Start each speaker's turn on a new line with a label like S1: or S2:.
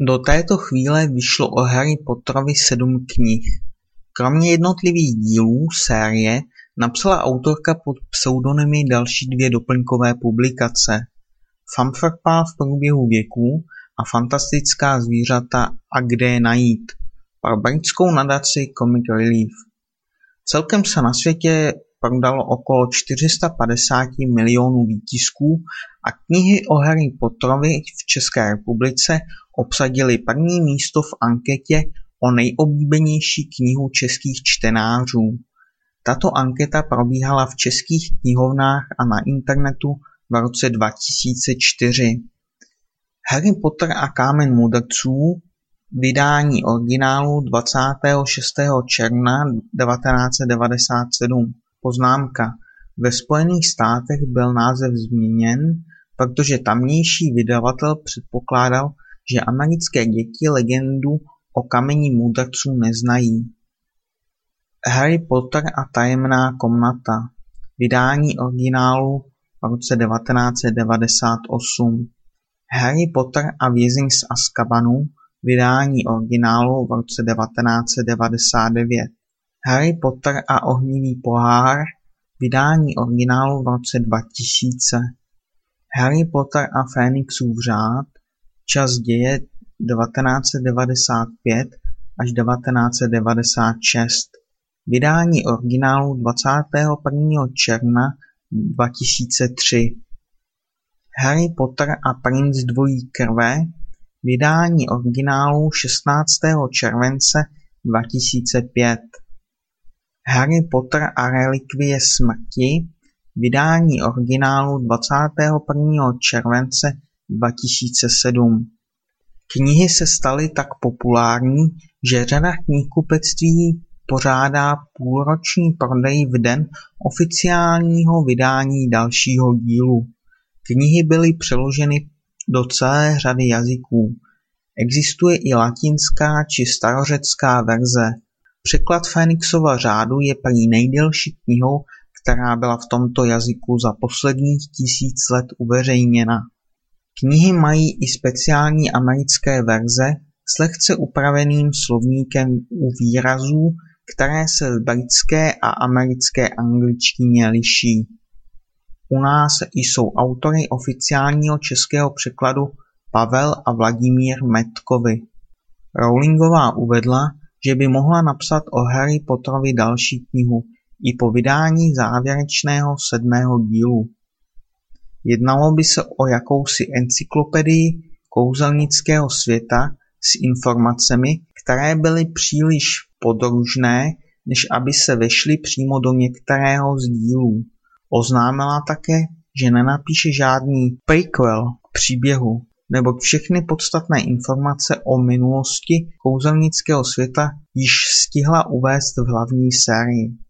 S1: Do této chvíle vyšlo o Harry Potterovi sedm knih. Kromě jednotlivých dílů série napsala autorka pod pseudonymy další dvě doplňkové publikace. Famfrpa v průběhu věků a Fantastická zvířata a kde je najít pro britskou nadaci Comic Relief. Celkem se na světě prodalo okolo 450 milionů výtisků a knihy o Harry Potterovi v České republice obsadily první místo v anketě o nejoblíbenější knihu českých čtenářů. Tato anketa probíhala v českých knihovnách a na internetu v roce 2004. Harry Potter a kámen mudrců vydání originálu 26. června 1997. Poznámka. Ve Spojených státech byl název změněn, protože tamnější vydavatel předpokládal, že americké děti legendu o kamení mudrců neznají. Harry Potter a tajemná komnata Vydání originálu v roce 1998 Harry Potter a vězeň z Azkabanu Vydání originálu v roce 1999 Harry Potter a ohnivý pohár Vydání originálu v roce 2000 Harry Potter a Fénixův řád Čas děje 1995 až 1996 Vydání originálu 21. června 2003 Harry Potter a princ dvojí krve Vydání originálu 16. července 2005 Harry Potter a relikvie smrti Vydání originálu 21. července 2007 Knihy se staly tak populární, že řada knihkupectví pořádá půlroční prodej v den oficiálního vydání dalšího dílu. Knihy byly přeloženy do celé řady jazyků. Existuje i latinská či starořecká verze. Překlad Fénixova řádu je prý nejdelší knihou, která byla v tomto jazyku za posledních tisíc let uveřejněna. Knihy mají i speciální americké verze s lehce upraveným slovníkem u výrazů, které se v britské a americké angličtině liší. U nás jsou autory oficiálního českého překladu Pavel a Vladimír Metkovi. Rowlingová uvedla, že by mohla napsat o Harry Potterovi další knihu i po vydání závěrečného sedmého dílu. Jednalo by se o jakousi encyklopedii kouzelnického světa s informacemi, které byly příliš podružné, než aby se vešly přímo do některého z dílů. Oznámila také, že nenapíše žádný prequel k příběhu, neboť všechny podstatné informace o minulosti kouzelnického světa již stihla uvést v hlavní sérii.